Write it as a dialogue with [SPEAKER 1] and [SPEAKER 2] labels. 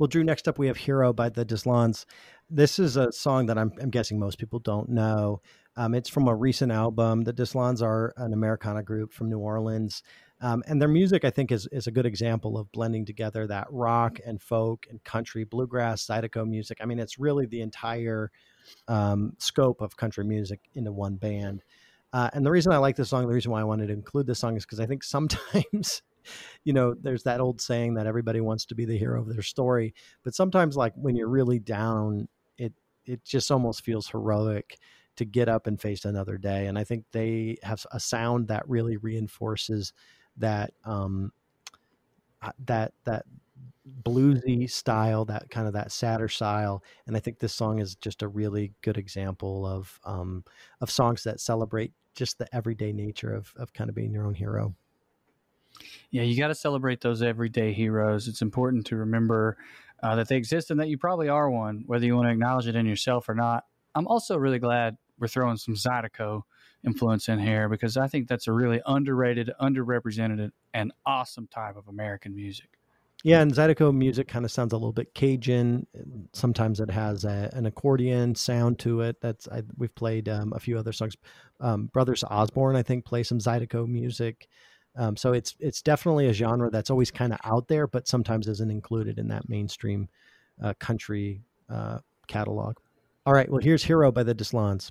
[SPEAKER 1] Well, Drew, next up we have Hero by the Deslondes. This is a song that I'm, I'm guessing most people don't know. Um, it's from a recent album. The Deslondes are an Americana group from New Orleans. Um, and their music, I think, is, is a good example of blending together that rock and folk and country, bluegrass, Zydeco music. I mean, it's really the entire um, scope of country music into one band. Uh, and the reason I like this song, the reason why I wanted to include this song is because I think sometimes, you know, there's that old saying that everybody wants to be the hero of their story, but sometimes, like when you're really down, it it just almost feels heroic to get up and face another day. And I think they have a sound that really reinforces that um, uh, that that bluesy style, that kind of that sadder style. And I think this song is just a really good example of um, of songs that celebrate just the everyday nature of of kind of being your own hero.
[SPEAKER 2] Yeah, you got to celebrate those everyday heroes. It's important to remember uh, that they exist and that you probably are one, whether you want to acknowledge it in yourself or not. I'm also really glad we're throwing some Zydeco influence in here because I think that's a really underrated, underrepresented, and awesome type of American music.
[SPEAKER 1] Yeah, and Zydeco music kind of sounds a little bit Cajun. Sometimes it has a, an accordion sound to it. That's I, we've played um, a few other songs. Um, Brothers Osborne, I think, play some Zydeco music. Um, so it's it's definitely a genre that's always kind of out there, but sometimes isn't included in that mainstream uh, country uh, catalog. All right, well here's "Hero" by the Deslondes.